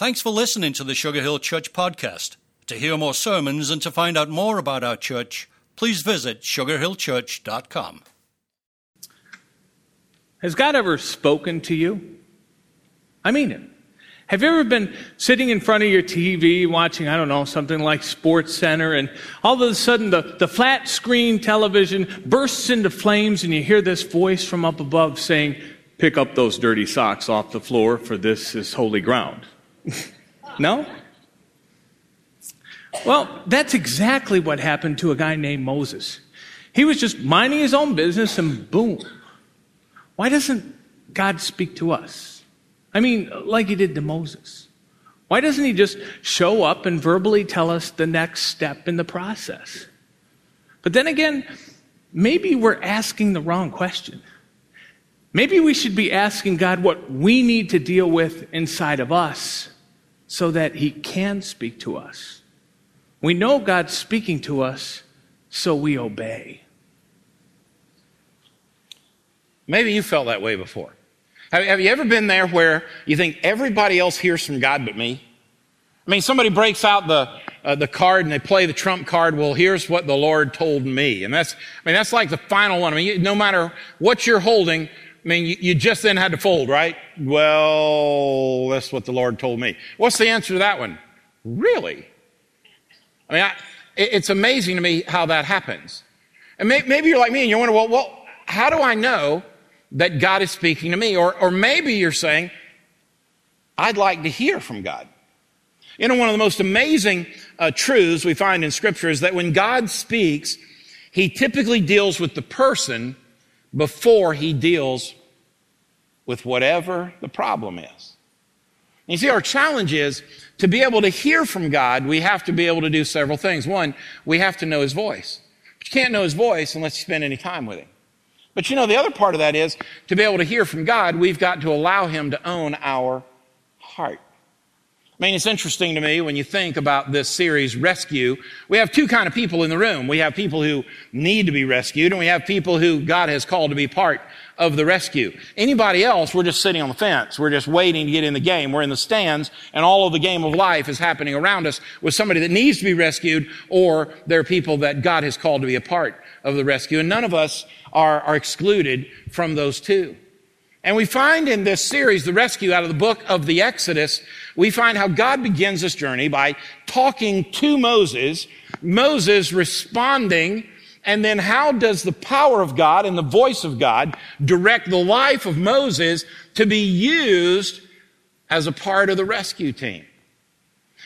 Thanks for listening to the Sugar Hill Church podcast. To hear more sermons and to find out more about our church, please visit sugarhillchurch.com. Has God ever spoken to you? I mean it. Have you ever been sitting in front of your TV watching, I don't know, something like Sports Center, and all of a sudden the, the flat screen television bursts into flames and you hear this voice from up above saying, Pick up those dirty socks off the floor, for this is holy ground. no? Well, that's exactly what happened to a guy named Moses. He was just minding his own business and boom. Why doesn't God speak to us? I mean, like he did to Moses. Why doesn't he just show up and verbally tell us the next step in the process? But then again, maybe we're asking the wrong question. Maybe we should be asking God what we need to deal with inside of us so that He can speak to us. We know God's speaking to us, so we obey. Maybe you felt that way before. Have, have, you ever been there where you think everybody else hears from God but me? I mean, somebody breaks out the, uh, the card and they play the trump card. Well, here's what the Lord told me. And that's, I mean, that's like the final one. I mean, no matter what you're holding, I mean, you, you just then had to fold, right? Well, that's what the Lord told me. What's the answer to that one? Really? I mean, I, it's amazing to me how that happens. And may, maybe you're like me and you're wondering, well, well, how do I know that God is speaking to me? Or, or maybe you're saying, I'd like to hear from God. You know, one of the most amazing uh, truths we find in Scripture is that when God speaks, He typically deals with the person before he deals with whatever the problem is. You see, our challenge is to be able to hear from God, we have to be able to do several things. One, we have to know his voice. But you can't know his voice unless you spend any time with him. But you know, the other part of that is to be able to hear from God, we've got to allow him to own our heart. I mean, it's interesting to me when you think about this series, Rescue. We have two kind of people in the room. We have people who need to be rescued, and we have people who God has called to be part of the rescue. Anybody else, we're just sitting on the fence. We're just waiting to get in the game. We're in the stands, and all of the game of life is happening around us with somebody that needs to be rescued, or there are people that God has called to be a part of the rescue. And none of us are, are excluded from those two. And we find in this series, the rescue out of the book of the Exodus, we find how God begins this journey by talking to Moses, Moses responding, and then how does the power of God and the voice of God direct the life of Moses to be used as a part of the rescue team?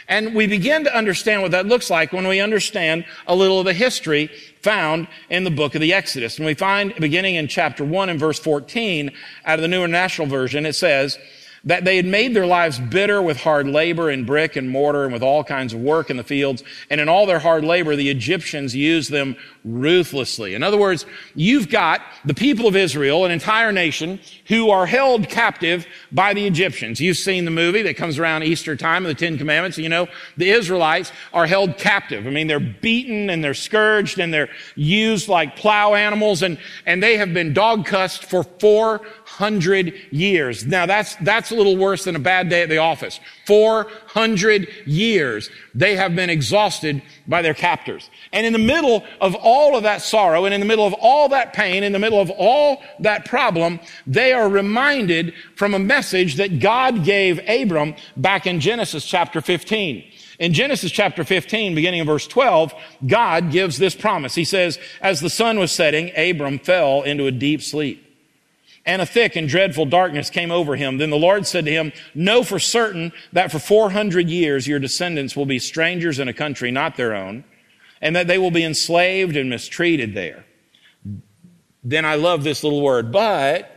And we begin to understand what that looks like when we understand a little of the history found in the book of the Exodus. And we find beginning in chapter 1 and verse 14 out of the New International Version, it says, that they had made their lives bitter with hard labor in brick and mortar and with all kinds of work in the fields. And in all their hard labor, the Egyptians used them ruthlessly. In other words, you've got the people of Israel, an entire nation, who are held captive by the Egyptians. You've seen the movie that comes around Easter time of the Ten Commandments. You know, the Israelites are held captive. I mean, they're beaten and they're scourged and they're used like plow animals and, and they have been dog cussed for 400 years. Now that's, that's a little worse than a bad day at the office. 400 years they have been exhausted by their captors. And in the middle of all of that sorrow and in the middle of all that pain, in the middle of all that problem, they are reminded from a message that God gave Abram back in Genesis chapter 15. In Genesis chapter 15, beginning of verse 12, God gives this promise. He says, as the sun was setting, Abram fell into a deep sleep. And a thick and dreadful darkness came over him. Then the Lord said to him, Know for certain that for 400 years your descendants will be strangers in a country not their own, and that they will be enslaved and mistreated there. Then I love this little word, but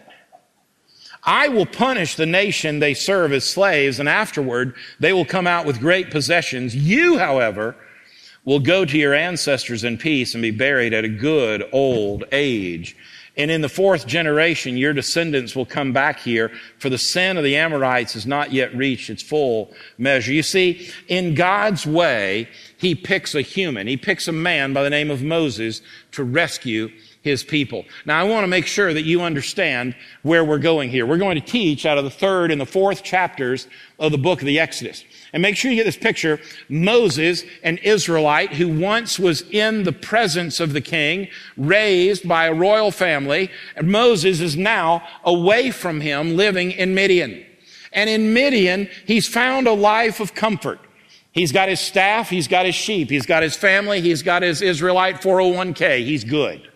I will punish the nation they serve as slaves, and afterward they will come out with great possessions. You, however, will go to your ancestors in peace and be buried at a good old age. And in the fourth generation, your descendants will come back here, for the sin of the Amorites has not yet reached its full measure. You see, in God's way, He picks a human. He picks a man by the name of Moses to rescue his people. Now, I want to make sure that you understand where we're going here. We're going to teach out of the third and the fourth chapters of the book of the Exodus. And make sure you get this picture. Moses, an Israelite who once was in the presence of the king, raised by a royal family, and Moses is now away from him living in Midian. And in Midian, he's found a life of comfort. He's got his staff, he's got his sheep, he's got his family, he's got his Israelite 401k. He's good.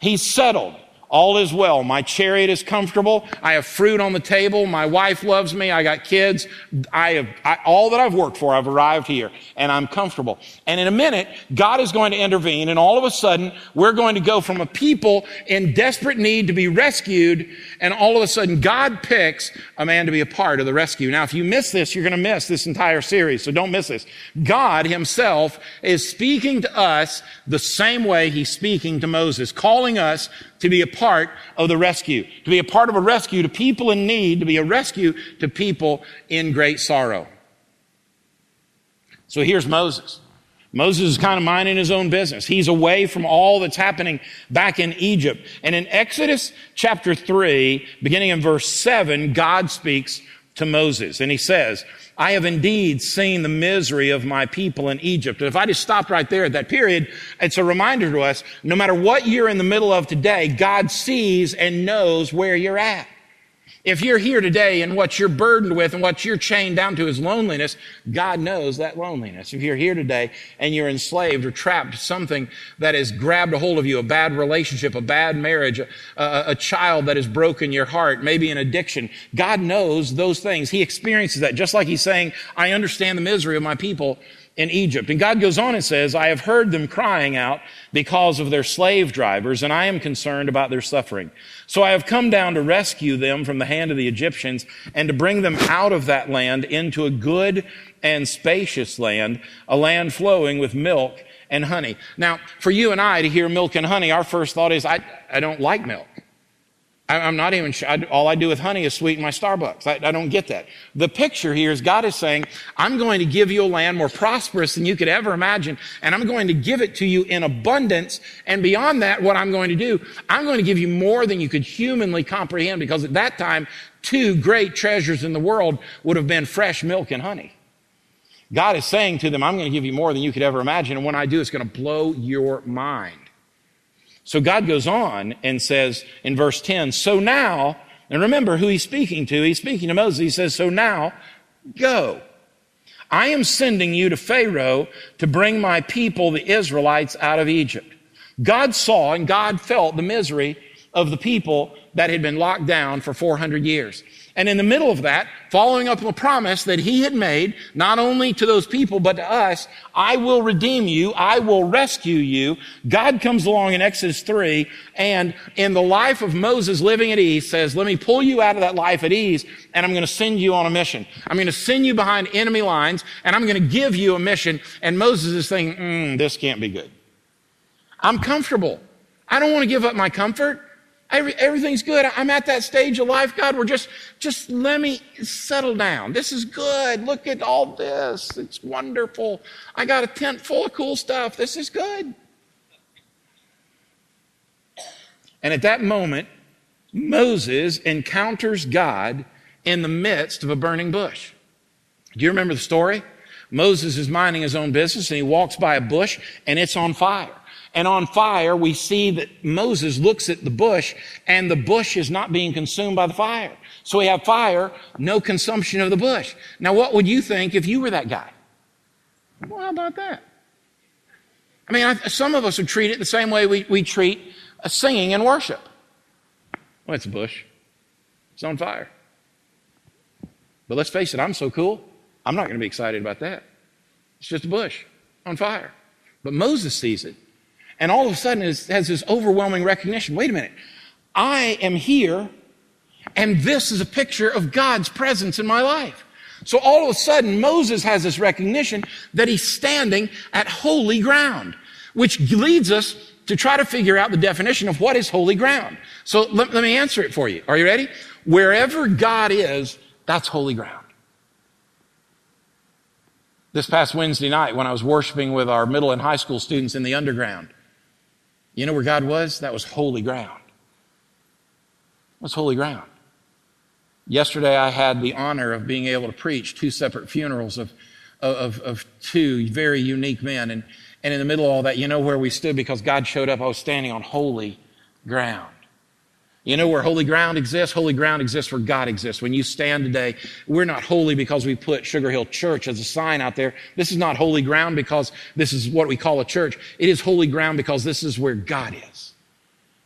He's settled. All is well. My chariot is comfortable. I have fruit on the table. My wife loves me. I got kids. I have I, all that I've worked for. I've arrived here and I'm comfortable. And in a minute, God is going to intervene and all of a sudden, we're going to go from a people in desperate need to be rescued and all of a sudden God picks a man to be a part of the rescue. Now, if you miss this, you're going to miss this entire series. So don't miss this. God himself is speaking to us the same way he's speaking to Moses, calling us to be a part of the rescue, to be a part of a rescue to people in need, to be a rescue to people in great sorrow. So here's Moses. Moses is kind of minding his own business. He's away from all that's happening back in Egypt. And in Exodus chapter 3, beginning in verse 7, God speaks to Moses. And he says, I have indeed seen the misery of my people in Egypt. And if I just stopped right there at that period, it's a reminder to us, no matter what you're in the middle of today, God sees and knows where you're at. If you're here today and what you're burdened with and what you're chained down to is loneliness, God knows that loneliness. If you're here today and you're enslaved or trapped something that has grabbed a hold of you, a bad relationship, a bad marriage, a, a, a child that has broken your heart, maybe an addiction, God knows those things. He experiences that just like He's saying, I understand the misery of my people in Egypt. And God goes on and says, I have heard them crying out because of their slave drivers, and I am concerned about their suffering. So I have come down to rescue them from the hand of the Egyptians and to bring them out of that land into a good and spacious land, a land flowing with milk and honey. Now, for you and I to hear milk and honey, our first thought is, I, I don't like milk. I'm not even sure. All I do with honey is sweeten my Starbucks. I, I, don't get that. The picture here is God is saying, I'm going to give you a land more prosperous than you could ever imagine, and I'm going to give it to you in abundance. And beyond that, what I'm going to do, I'm going to give you more than you could humanly comprehend, because at that time, two great treasures in the world would have been fresh milk and honey. God is saying to them, I'm going to give you more than you could ever imagine, and when I do, it's going to blow your mind. So God goes on and says in verse 10, so now, and remember who he's speaking to. He's speaking to Moses. He says, so now go. I am sending you to Pharaoh to bring my people, the Israelites, out of Egypt. God saw and God felt the misery of the people that had been locked down for 400 years. And in the middle of that, following up the promise that he had made, not only to those people, but to us, I will redeem you. I will rescue you. God comes along in Exodus 3 and in the life of Moses living at ease says, let me pull you out of that life at ease and I'm going to send you on a mission. I'm going to send you behind enemy lines and I'm going to give you a mission. And Moses is thinking, mm, this can't be good. I'm comfortable. I don't want to give up my comfort. Every, everything's good. I'm at that stage of life, God, where just, just let me settle down. This is good. Look at all this. It's wonderful. I got a tent full of cool stuff. This is good. And at that moment, Moses encounters God in the midst of a burning bush. Do you remember the story? Moses is minding his own business and he walks by a bush and it's on fire and on fire, we see that Moses looks at the bush and the bush is not being consumed by the fire. So we have fire, no consumption of the bush. Now, what would you think if you were that guy? Well, how about that? I mean, I, some of us would treat it the same way we, we treat a singing and worship. Well, it's a bush. It's on fire. But let's face it, I'm so cool. I'm not going to be excited about that. It's just a bush on fire. But Moses sees it and all of a sudden has this overwhelming recognition. Wait a minute. I am here and this is a picture of God's presence in my life. So all of a sudden, Moses has this recognition that he's standing at holy ground, which leads us to try to figure out the definition of what is holy ground. So let, let me answer it for you. Are you ready? Wherever God is, that's holy ground. This past Wednesday night, when I was worshiping with our middle and high school students in the underground, You know where God was? That was holy ground. Was holy ground. Yesterday, I had the honor of being able to preach two separate funerals of, of, of two very unique men. And, and in the middle of all that, you know where we stood because God showed up. I was standing on holy ground. You know where holy ground exists? Holy ground exists where God exists. When you stand today, we're not holy because we put Sugar Hill Church as a sign out there. This is not holy ground because this is what we call a church. It is holy ground because this is where God is.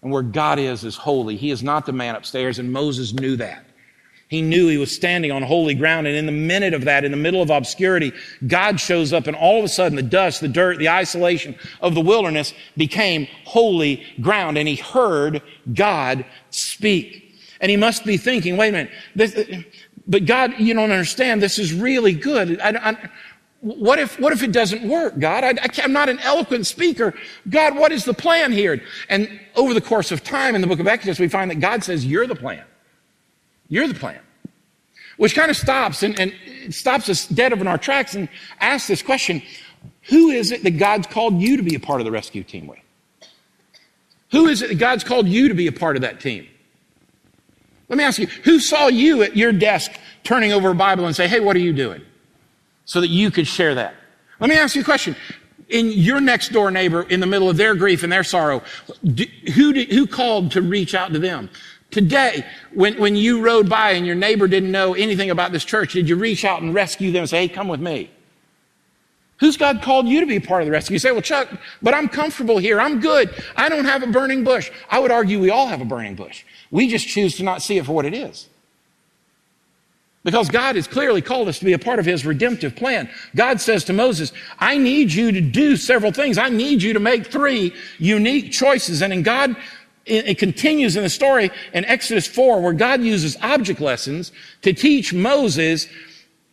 And where God is is holy. He is not the man upstairs, and Moses knew that. He knew he was standing on holy ground. And in the minute of that, in the middle of obscurity, God shows up and all of a sudden the dust, the dirt, the isolation of the wilderness became holy ground. And he heard God speak. And he must be thinking, wait a minute, this, but God, you don't understand. This is really good. I, I, what if, what if it doesn't work, God? I, am not an eloquent speaker. God, what is the plan here? And over the course of time in the book of Exodus, we find that God says, you're the plan. You're the plan. Which kind of stops and, and stops us dead in our tracks and asks this question Who is it that God's called you to be a part of the rescue team with? Who is it that God's called you to be a part of that team? Let me ask you, who saw you at your desk turning over a Bible and say, hey, what are you doing? So that you could share that. Let me ask you a question. In your next door neighbor, in the middle of their grief and their sorrow, who, did, who called to reach out to them? Today, when, when you rode by and your neighbor didn't know anything about this church, did you reach out and rescue them and say, hey, come with me? Who's God called you to be a part of the rescue? You say, well, Chuck, but I'm comfortable here. I'm good. I don't have a burning bush. I would argue we all have a burning bush. We just choose to not see it for what it is. Because God has clearly called us to be a part of His redemptive plan. God says to Moses, I need you to do several things. I need you to make three unique choices. And in God it continues in the story in Exodus 4 where God uses object lessons to teach Moses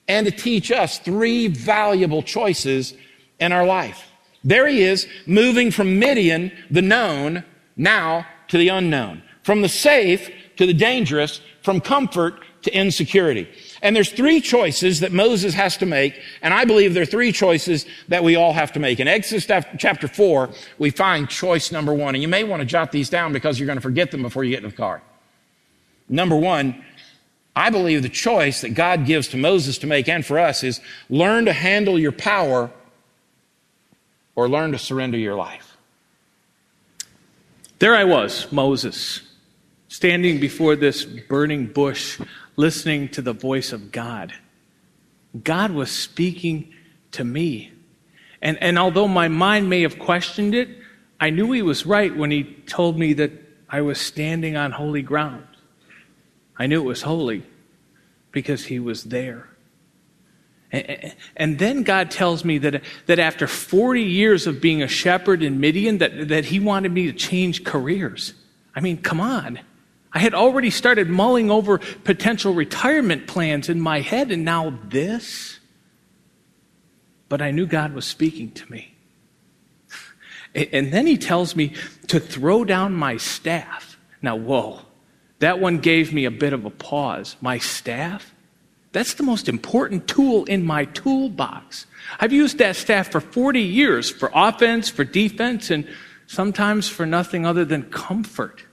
and to teach us three valuable choices in our life. There he is moving from Midian, the known, now to the unknown. From the safe to the dangerous, from comfort to insecurity. And there's three choices that Moses has to make, and I believe there are three choices that we all have to make. In Exodus chapter 4, we find choice number one, and you may want to jot these down because you're going to forget them before you get in the car. Number one, I believe the choice that God gives to Moses to make and for us is learn to handle your power or learn to surrender your life. There I was, Moses, standing before this burning bush listening to the voice of God. God was speaking to me. And, and although my mind may have questioned it, I knew he was right when he told me that I was standing on holy ground. I knew it was holy because he was there. And, and then God tells me that, that after 40 years of being a shepherd in Midian, that, that he wanted me to change careers. I mean, come on. I had already started mulling over potential retirement plans in my head, and now this. But I knew God was speaking to me. And then he tells me to throw down my staff. Now, whoa, that one gave me a bit of a pause. My staff? That's the most important tool in my toolbox. I've used that staff for 40 years for offense, for defense, and sometimes for nothing other than comfort.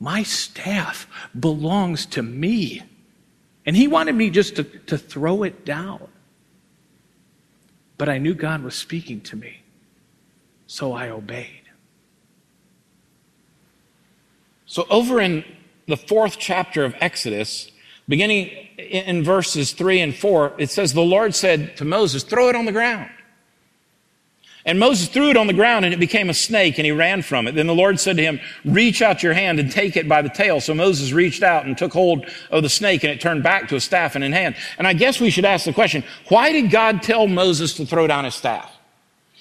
My staff belongs to me. And he wanted me just to, to throw it down. But I knew God was speaking to me, so I obeyed. So, over in the fourth chapter of Exodus, beginning in verses 3 and 4, it says, The Lord said to Moses, Throw it on the ground. And Moses threw it on the ground and it became a snake and he ran from it. Then the Lord said to him, reach out your hand and take it by the tail. So Moses reached out and took hold of the snake and it turned back to a staff in hand. And I guess we should ask the question, why did God tell Moses to throw down his staff?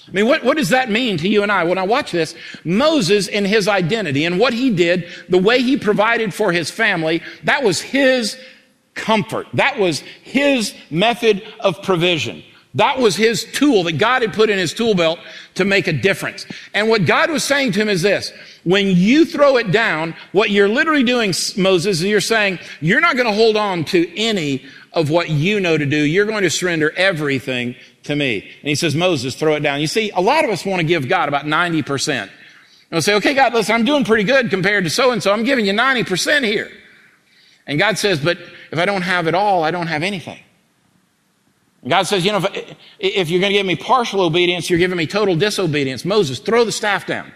I mean, what, what does that mean to you and I? When I watch this, Moses in his identity and what he did, the way he provided for his family, that was his comfort. That was his method of provision. That was his tool that God had put in his tool belt to make a difference. And what God was saying to him is this. When you throw it down, what you're literally doing, Moses, is you're saying, you're not going to hold on to any of what you know to do. You're going to surrender everything to me. And he says, Moses, throw it down. You see, a lot of us want to give God about 90%. And we'll say, okay, God, listen, I'm doing pretty good compared to so and so. I'm giving you 90% here. And God says, but if I don't have it all, I don't have anything. God says, you know, if, if you're going to give me partial obedience, you're giving me total disobedience. Moses, throw the staff down.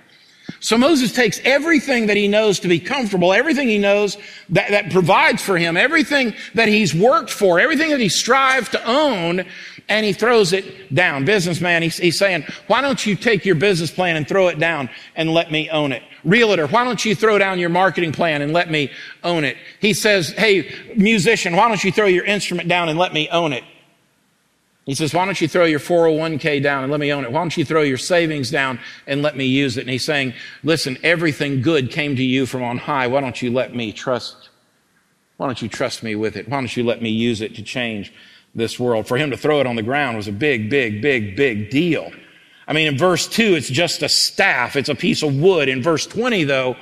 So Moses takes everything that he knows to be comfortable, everything he knows that, that provides for him, everything that he's worked for, everything that he strived to own, and he throws it down. Businessman, he's, he's saying, why don't you take your business plan and throw it down and let me own it? Realtor, why don't you throw down your marketing plan and let me own it? He says, hey, musician, why don't you throw your instrument down and let me own it? He says, why don't you throw your 401k down and let me own it? Why don't you throw your savings down and let me use it? And he's saying, listen, everything good came to you from on high. Why don't you let me trust? Why don't you trust me with it? Why don't you let me use it to change this world? For him to throw it on the ground was a big, big, big, big deal. I mean, in verse 2, it's just a staff. It's a piece of wood. In verse 20, though,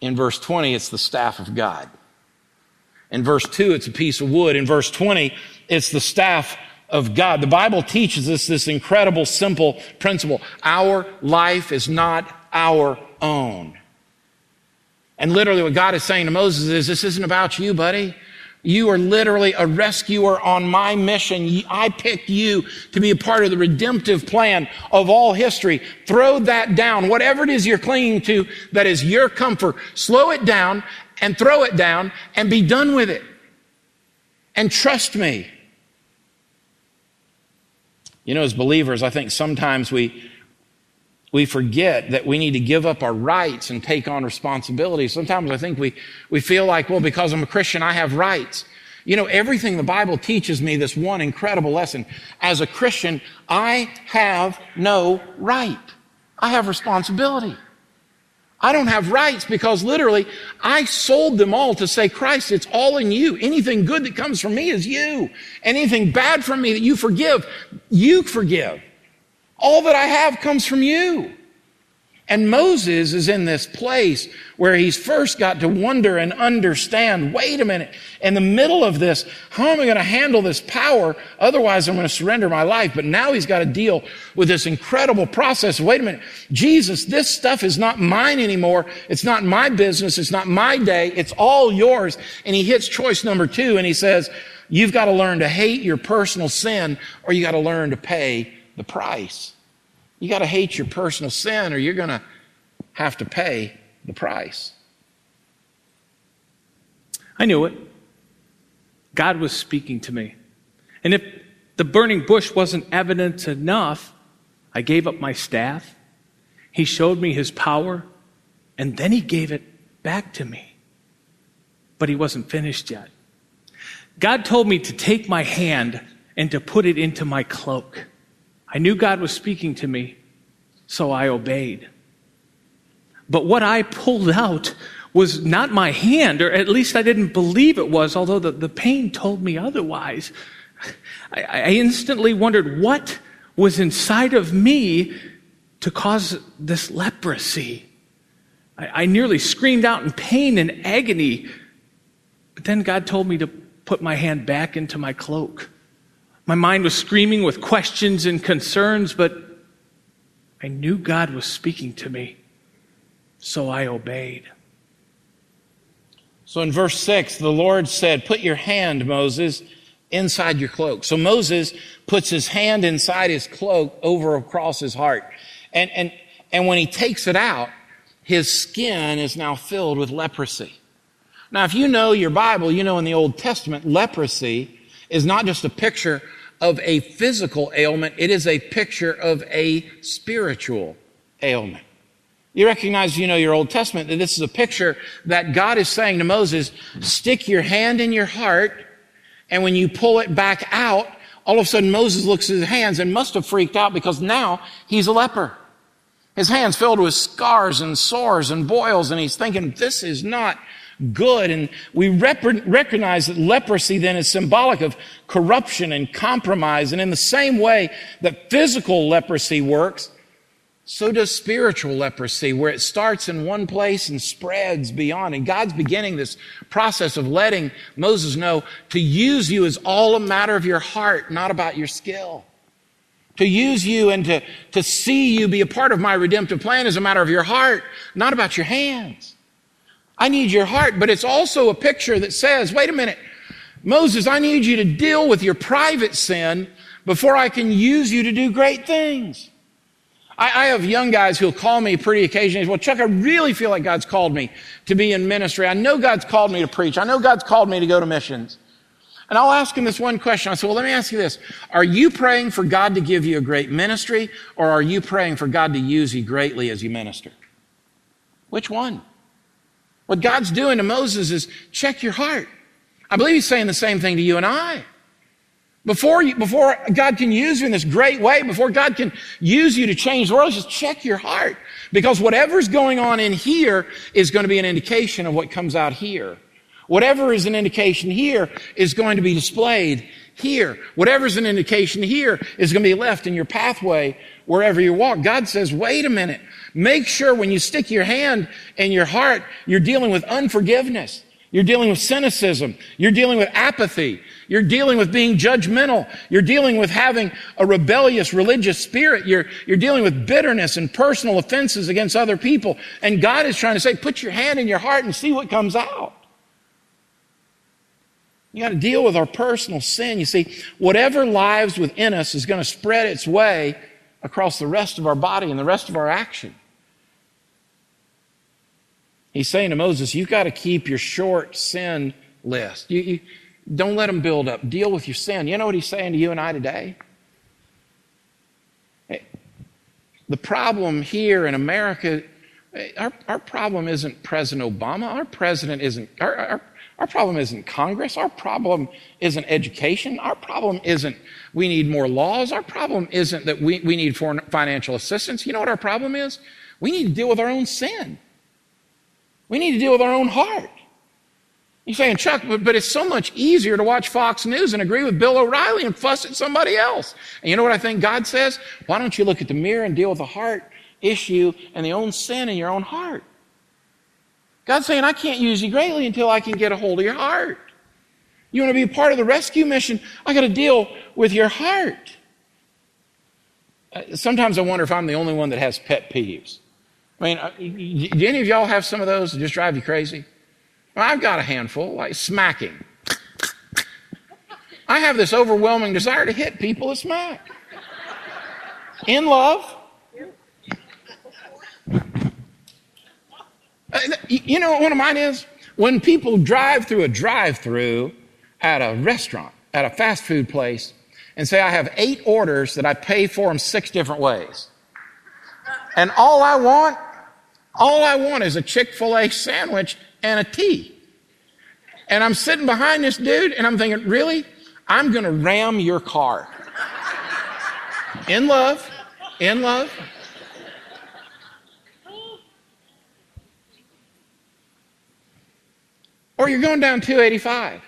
in verse 20, it's the staff of God. In verse 2, it's a piece of wood. In verse 20, it's the staff of God. The Bible teaches us this incredible, simple principle. Our life is not our own. And literally what God is saying to Moses is, this isn't about you, buddy. You are literally a rescuer on my mission. I picked you to be a part of the redemptive plan of all history. Throw that down. Whatever it is you're clinging to that is your comfort, slow it down and throw it down and be done with it. And trust me. You know, as believers, I think sometimes we, we forget that we need to give up our rights and take on responsibility. Sometimes I think we, we feel like, well, because I'm a Christian, I have rights. You know, everything the Bible teaches me this one incredible lesson. As a Christian, I have no right. I have responsibility. I don't have rights because literally I sold them all to say, Christ, it's all in you. Anything good that comes from me is you. Anything bad from me that you forgive, you forgive. All that I have comes from you. And Moses is in this place where he's first got to wonder and understand, wait a minute, in the middle of this, how am I going to handle this power? Otherwise, I'm going to surrender my life. But now he's got to deal with this incredible process. Wait a minute. Jesus, this stuff is not mine anymore. It's not my business. It's not my day. It's all yours. And he hits choice number two and he says, you've got to learn to hate your personal sin or you got to learn to pay the price. You got to hate your personal sin or you're going to have to pay the price. I knew it. God was speaking to me. And if the burning bush wasn't evidence enough, I gave up my staff. He showed me his power, and then he gave it back to me. But he wasn't finished yet. God told me to take my hand and to put it into my cloak. I knew God was speaking to me, so I obeyed. But what I pulled out was not my hand, or at least I didn't believe it was, although the, the pain told me otherwise. I, I instantly wondered what was inside of me to cause this leprosy. I, I nearly screamed out in pain and agony, but then God told me to put my hand back into my cloak. My mind was screaming with questions and concerns, but I knew God was speaking to me, so I obeyed. So in verse 6, the Lord said, Put your hand, Moses, inside your cloak. So Moses puts his hand inside his cloak over across his heart. And, and, and when he takes it out, his skin is now filled with leprosy. Now, if you know your Bible, you know in the Old Testament, leprosy is not just a picture of a physical ailment, it is a picture of a spiritual ailment. You recognize, you know, your Old Testament, that this is a picture that God is saying to Moses, stick your hand in your heart, and when you pull it back out, all of a sudden Moses looks at his hands and must have freaked out because now he's a leper. His hands filled with scars and sores and boils, and he's thinking, this is not good. And we rep- recognize that leprosy then is symbolic of corruption and compromise. And in the same way that physical leprosy works, so does spiritual leprosy, where it starts in one place and spreads beyond. And God's beginning this process of letting Moses know to use you is all a matter of your heart, not about your skill. to use you and to, to see you be a part of my redemptive plan is a matter of your heart, not about your hands. I need your heart, but it's also a picture that says, wait a minute, Moses, I need you to deal with your private sin before I can use you to do great things. I, I have young guys who'll call me pretty occasionally. Well, Chuck, I really feel like God's called me to be in ministry. I know God's called me to preach. I know God's called me to go to missions. And I'll ask him this one question. I said, well, let me ask you this. Are you praying for God to give you a great ministry or are you praying for God to use you greatly as you minister? Which one? What God's doing to Moses is check your heart. I believe he's saying the same thing to you and I. Before, you, before God can use you in this great way, before God can use you to change the world, just check your heart. Because whatever's going on in here is going to be an indication of what comes out here. Whatever is an indication here is going to be displayed here. Whatever's an indication here is going to be left in your pathway wherever you walk. God says, wait a minute. Make sure when you stick your hand in your heart, you're dealing with unforgiveness. You're dealing with cynicism. You're dealing with apathy. You're dealing with being judgmental. You're dealing with having a rebellious religious spirit. You're, you're dealing with bitterness and personal offenses against other people. And God is trying to say, put your hand in your heart and see what comes out. You got to deal with our personal sin. You see, whatever lives within us is going to spread its way across the rest of our body and the rest of our action. He's saying to Moses, you've got to keep your short sin list. You, you, don't let them build up. Deal with your sin. You know what he's saying to you and I today? The problem here in America, eh, our, our problem isn't President Obama. Our president isn't, our, our, our problem isn't Congress. Our problem isn't education. Our problem isn't we need more laws. Our problem isn't that we, we need foreign financial assistance. You know what our problem is? We need to deal with our own sin. We need to deal with our own heart. You're saying, Chuck, but, but, it's so much easier to watch Fox News and agree with Bill O'Reilly and fuss at somebody else. And you know what I think God says? Why don't you look at the mirror and deal with the heart issue and the own sin in your own heart? God's saying, I can't use you greatly until I can get a hold of your heart. You want to be a part of the rescue mission? I got to deal with your heart. Uh, sometimes I wonder if I'm the only one that has pet peeves. I mean, uh, do any of y'all have some of those that just drive you crazy? I've got a handful, like smacking. I have this overwhelming desire to hit people that smack. In love. Uh, you know what one of mine is? When people drive through a drive through at a restaurant, at a fast food place, and say, I have eight orders that I pay for them six different ways. And all I want all I want is a Chick fil A sandwich and a tea. And I'm sitting behind this dude and I'm thinking, really? I'm going to ram your car. In love, in love. Or you're going down 285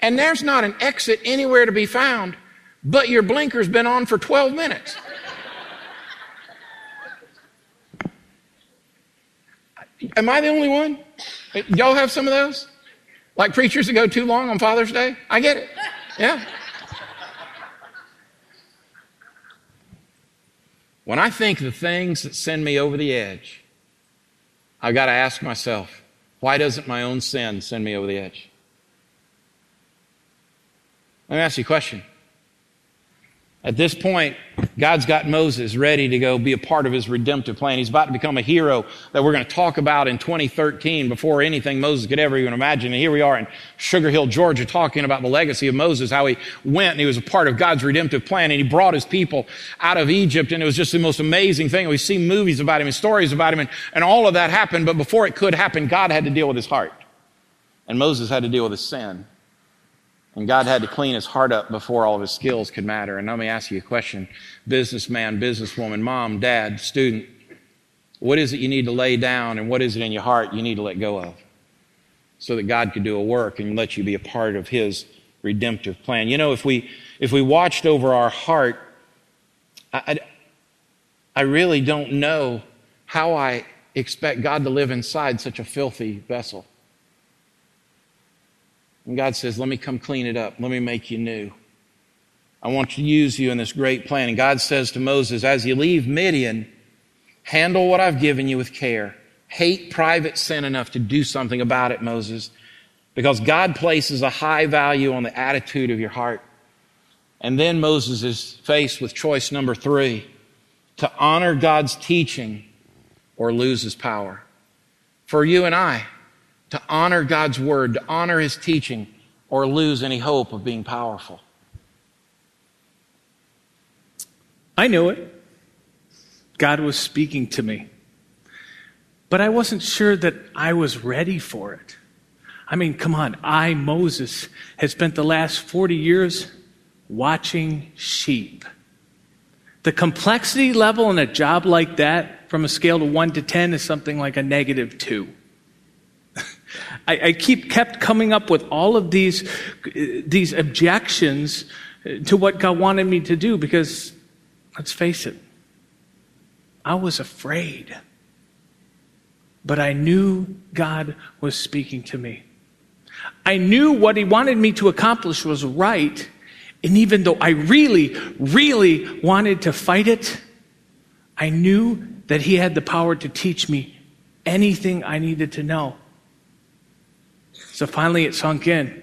and there's not an exit anywhere to be found, but your blinker's been on for 12 minutes. Am I the only one? Y'all have some of those? Like preachers that go too long on Father's Day? I get it. Yeah. When I think the things that send me over the edge, I've got to ask myself, why doesn't my own sin send me over the edge? Let me ask you a question. At this point, God's got Moses ready to go be a part of his redemptive plan. He's about to become a hero that we're going to talk about in 2013 before anything Moses could ever even imagine. And here we are in Sugar Hill, Georgia, talking about the legacy of Moses, how he went and he was a part of God's redemptive plan and he brought his people out of Egypt. And it was just the most amazing thing. We see movies about him and stories about him and, and all of that happened. But before it could happen, God had to deal with his heart. And Moses had to deal with his sin. And God had to clean his heart up before all of his skills could matter. And let me ask you a question businessman, businesswoman, mom, dad, student. What is it you need to lay down and what is it in your heart you need to let go of? So that God could do a work and let you be a part of his redemptive plan. You know, if we, if we watched over our heart, I, I, I really don't know how I expect God to live inside such a filthy vessel. And God says, Let me come clean it up. Let me make you new. I want to use you in this great plan. And God says to Moses, as you leave Midian, handle what I've given you with care. Hate private sin enough to do something about it, Moses, because God places a high value on the attitude of your heart. And then Moses is faced with choice number three to honor God's teaching or lose his power. For you and I, to honor God's word, to honor his teaching, or lose any hope of being powerful. I knew it. God was speaking to me. But I wasn't sure that I was ready for it. I mean, come on, I, Moses, had spent the last 40 years watching sheep. The complexity level in a job like that, from a scale of 1 to 10, is something like a negative 2. I, I, keep kept coming up with all of these, these objections to what God wanted me to do because, let's face it, I was afraid. But I knew God was speaking to me. I knew what He wanted me to accomplish was right. And even though I really, really wanted to fight it, I knew that He had the power to teach me anything I needed to know. So finally it sunk in.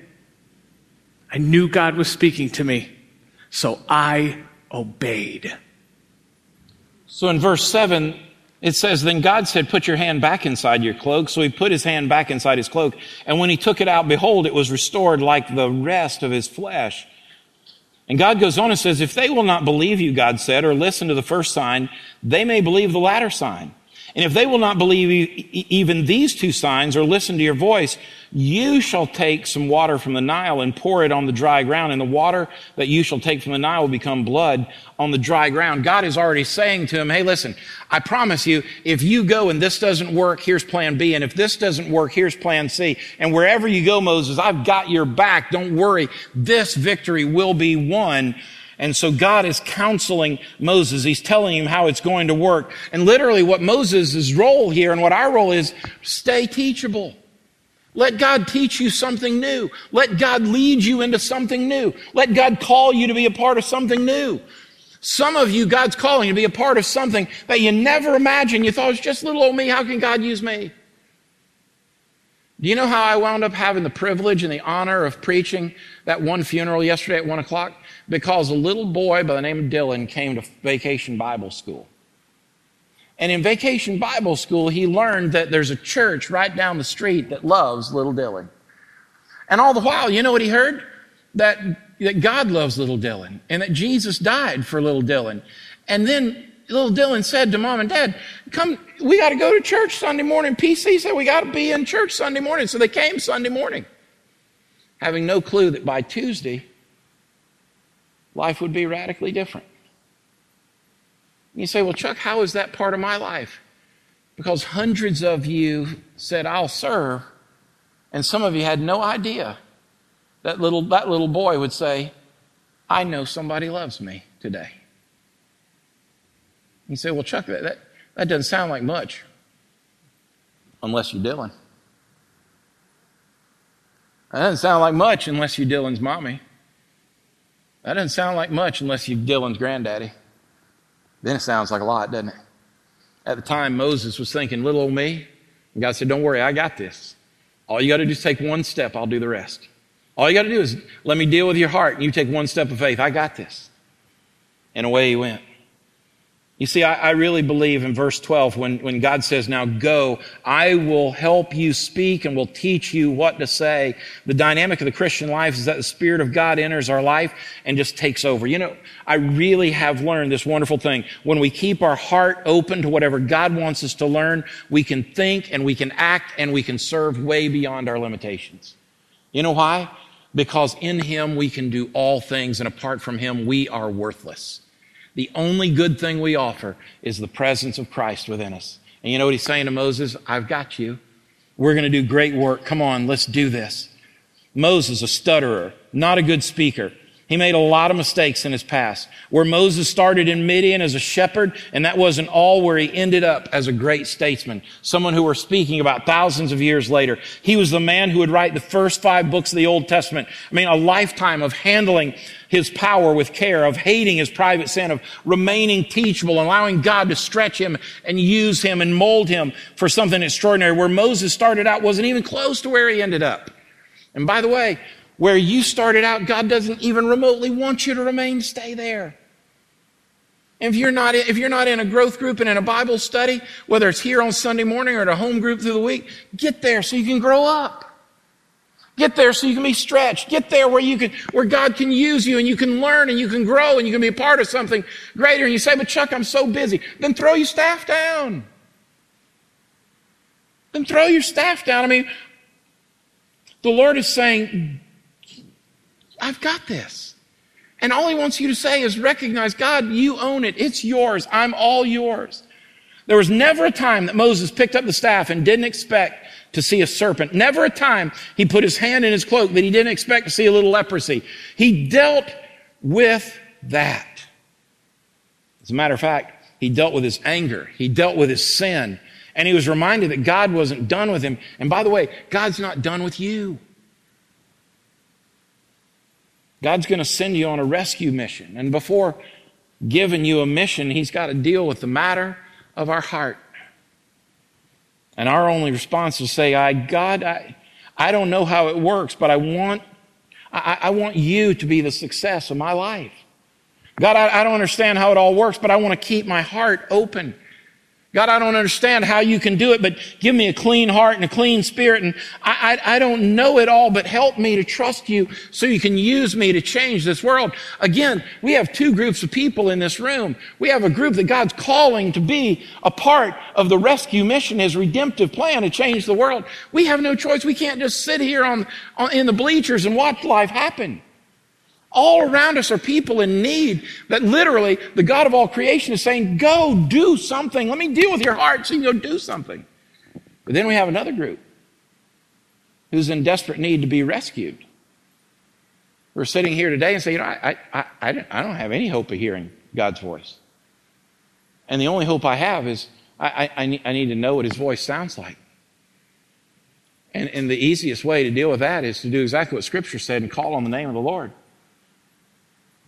I knew God was speaking to me, so I obeyed. So in verse 7, it says, Then God said, Put your hand back inside your cloak. So he put his hand back inside his cloak. And when he took it out, behold, it was restored like the rest of his flesh. And God goes on and says, If they will not believe you, God said, or listen to the first sign, they may believe the latter sign. And if they will not believe even these two signs or listen to your voice, you shall take some water from the Nile and pour it on the dry ground. And the water that you shall take from the Nile will become blood on the dry ground. God is already saying to him, Hey, listen, I promise you, if you go and this doesn't work, here's plan B. And if this doesn't work, here's plan C. And wherever you go, Moses, I've got your back. Don't worry. This victory will be won and so God is counseling Moses. He's telling him how it's going to work. And literally what Moses' role here and what our role is, stay teachable. Let God teach you something new. Let God lead you into something new. Let God call you to be a part of something new. Some of you, God's calling you to be a part of something that you never imagined. You thought it was just little old me. How can God use me? Do you know how I wound up having the privilege and the honor of preaching that one funeral yesterday at one o'clock? Because a little boy by the name of Dylan came to vacation Bible school. And in vacation Bible school, he learned that there's a church right down the street that loves little Dylan. And all the while, you know what he heard? That, that God loves little Dylan and that Jesus died for little Dylan. And then little Dylan said to mom and dad, come, we got to go to church Sunday morning. PC said we got to be in church Sunday morning. So they came Sunday morning, having no clue that by Tuesday, life would be radically different. You say, well, Chuck, how is that part of my life? Because hundreds of you said, I'll serve, and some of you had no idea that little, that little boy would say, I know somebody loves me today. You say, well, Chuck, that, that, that doesn't sound like much, unless you're Dylan. That doesn't sound like much unless you're Dylan's mommy. That doesn't sound like much unless you're Dylan's granddaddy. Then it sounds like a lot, doesn't it? At the time, Moses was thinking, little old me. And God said, don't worry, I got this. All you got to do is take one step, I'll do the rest. All you got to do is let me deal with your heart, and you take one step of faith. I got this. And away he went. You see, I, I, really believe in verse 12 when, when God says, now go, I will help you speak and will teach you what to say. The dynamic of the Christian life is that the Spirit of God enters our life and just takes over. You know, I really have learned this wonderful thing. When we keep our heart open to whatever God wants us to learn, we can think and we can act and we can serve way beyond our limitations. You know why? Because in Him we can do all things and apart from Him we are worthless. The only good thing we offer is the presence of Christ within us. And you know what he's saying to Moses? I've got you. We're going to do great work. Come on, let's do this. Moses, a stutterer, not a good speaker. He made a lot of mistakes in his past. Where Moses started in Midian as a shepherd, and that wasn't all where he ended up as a great statesman, someone who we're speaking about thousands of years later. He was the man who would write the first five books of the Old Testament. I mean, a lifetime of handling his power with care, of hating his private sin, of remaining teachable, allowing God to stretch him and use him and mold him for something extraordinary. Where Moses started out wasn't even close to where he ended up. And by the way, where you started out, God doesn't even remotely want you to remain, stay there. If you're not, if you're not in a growth group and in a Bible study, whether it's here on Sunday morning or at a home group through the week, get there so you can grow up. Get there so you can be stretched. Get there where you can, where God can use you and you can learn and you can grow and you can be a part of something greater. And you say, but Chuck, I'm so busy. Then throw your staff down. Then throw your staff down. I mean, the Lord is saying, I've got this. And all he wants you to say is recognize, God, you own it. It's yours. I'm all yours. There was never a time that Moses picked up the staff and didn't expect to see a serpent. Never a time he put his hand in his cloak that he didn't expect to see a little leprosy. He dealt with that. As a matter of fact, he dealt with his anger. He dealt with his sin. And he was reminded that God wasn't done with him. And by the way, God's not done with you. God's going to send you on a rescue mission. And before giving you a mission, He's got to deal with the matter of our heart. And our only response is to say, I, God, I, I don't know how it works, but I want, I, I want you to be the success of my life. God, I, I don't understand how it all works, but I want to keep my heart open. God, I don't understand how you can do it, but give me a clean heart and a clean spirit. And I, I, I, don't know it all, but help me to trust you so you can use me to change this world. Again, we have two groups of people in this room. We have a group that God's calling to be a part of the rescue mission, his redemptive plan to change the world. We have no choice. We can't just sit here on, on in the bleachers and watch life happen. All around us are people in need that literally the God of all creation is saying, go do something. Let me deal with your heart so you can go do something. But then we have another group who's in desperate need to be rescued. We're sitting here today and say, you know, I, I, I, I don't have any hope of hearing God's voice. And the only hope I have is I, I, need, I need to know what his voice sounds like. And, and the easiest way to deal with that is to do exactly what Scripture said and call on the name of the Lord.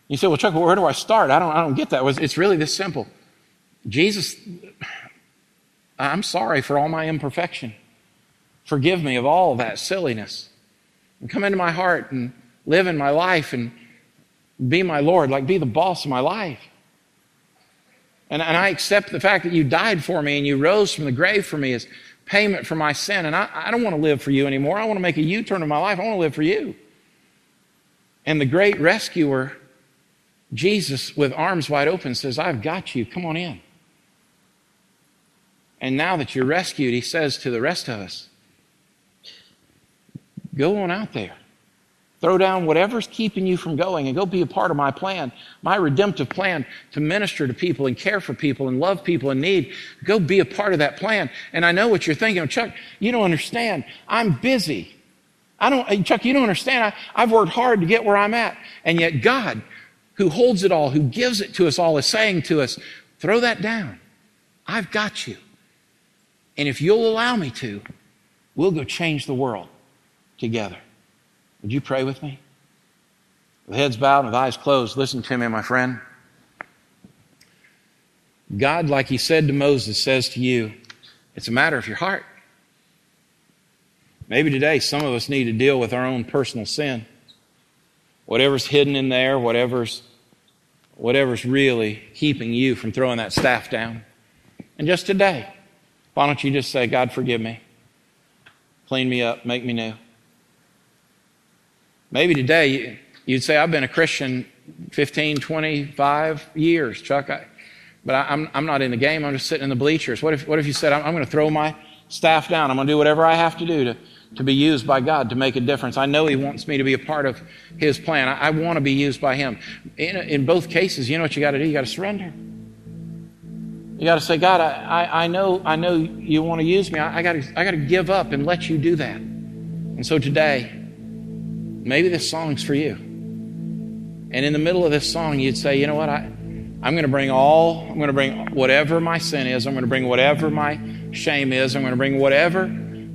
You say, well, Chuck, where do I start? I don't, I don't get that. It's really this simple. Jesus, I'm sorry for all my imperfection. Forgive me of all of that silliness. And come into my heart and live in my life and be my Lord, like be the boss of my life. And, and I accept the fact that you died for me and you rose from the grave for me as payment for my sin. And I, I don't want to live for you anymore. I want to make a U turn in my life. I want to live for you. And the great rescuer Jesus, with arms wide open, says, I've got you. Come on in. And now that you're rescued, he says to the rest of us, go on out there. Throw down whatever's keeping you from going and go be a part of my plan, my redemptive plan to minister to people and care for people and love people in need. Go be a part of that plan. And I know what you're thinking. Chuck, you don't understand. I'm busy. I don't, Chuck, you don't understand. I, I've worked hard to get where I'm at. And yet God who holds it all, who gives it to us all, is saying to us, throw that down. I've got you. And if you'll allow me to, we'll go change the world together. Would you pray with me? With heads bowed and with eyes closed, listen to me, my friend. God, like He said to Moses, says to you, it's a matter of your heart. Maybe today some of us need to deal with our own personal sin. Whatever's hidden in there, whatever's whatever's really keeping you from throwing that staff down. And just today, why don't you just say, God, forgive me. Clean me up, make me new. Maybe today you'd say, I've been a Christian 15, 25 years, Chuck, I, but I, am I'm, I'm not in the game. I'm just sitting in the bleachers. What if, what if you said, I'm, I'm going to throw my staff down? I'm going to do whatever I have to do to to be used by God to make a difference. I know He wants me to be a part of His plan. I, I want to be used by Him. In, in both cases, you know what you got to do? You got to surrender. You got to say, God, I, I, I, know, I know you want to use me. I, I got to, I got to give up and let you do that. And so today, maybe this song's for you. And in the middle of this song, you'd say, you know what? I, I'm going to bring all, I'm going to bring whatever my sin is. I'm going to bring whatever my shame is. I'm going to bring whatever,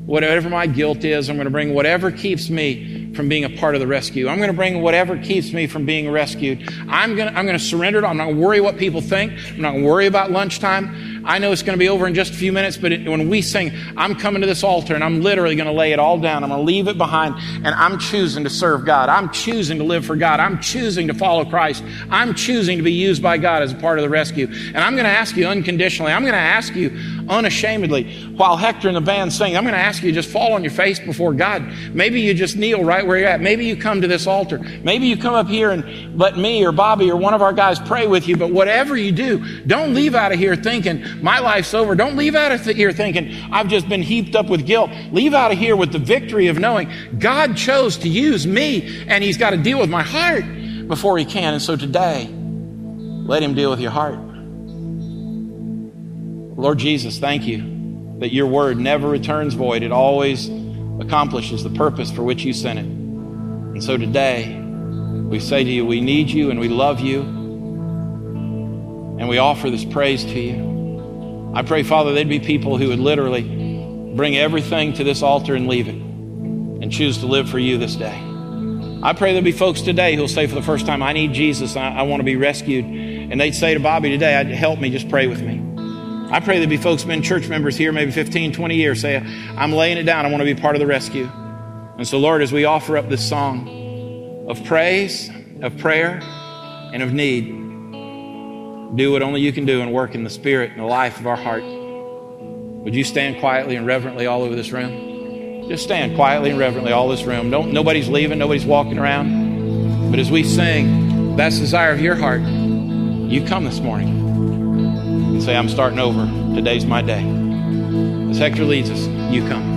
whatever my guilt is. I'm going to bring whatever keeps me from being a part of the rescue. I'm going to bring whatever keeps me from being rescued. I'm going to, I'm going to surrender. I'm not going to worry what people think. I'm not going to worry about lunchtime. I know it's going to be over in just a few minutes, but it, when we sing, I'm coming to this altar and I'm literally going to lay it all down. I'm going to leave it behind and I'm choosing to serve God. I'm choosing to live for God. I'm choosing to follow Christ. I'm choosing to be used by God as a part of the rescue. And I'm going to ask you unconditionally. I'm going to ask you unashamedly while Hector and the band sing. I'm going to ask you to just fall on your face before God. Maybe you just kneel right where you're at. Maybe you come to this altar. Maybe you come up here and let me or Bobby or one of our guys pray with you. But whatever you do, don't leave out of here thinking, my life's over. Don't leave out of here thinking, I've just been heaped up with guilt. Leave out of here with the victory of knowing God chose to use me and He's got to deal with my heart before He can. And so today, let Him deal with your heart. Lord Jesus, thank you that your word never returns void. It always accomplishes the purpose for which you sent it. And so today, we say to you, we need you and we love you. And we offer this praise to you. I pray, Father, there'd be people who would literally bring everything to this altar and leave it and choose to live for you this day. I pray there'll be folks today who'll say for the first time, I need Jesus, I, I want to be rescued. And they'd say to Bobby today, help me, just pray with me. I pray there'd be folks been church members here maybe 15, 20 years say, I'm laying it down, I want to be part of the rescue. And so, Lord, as we offer up this song of praise, of prayer, and of need, do what only you can do and work in the spirit and the life of our heart. Would you stand quietly and reverently all over this room? Just stand quietly and reverently all this room. Don't, nobody's leaving, nobody's walking around. But as we sing, that's the desire of your heart. You come this morning and say, I'm starting over. Today's my day. As Hector leads us, you come.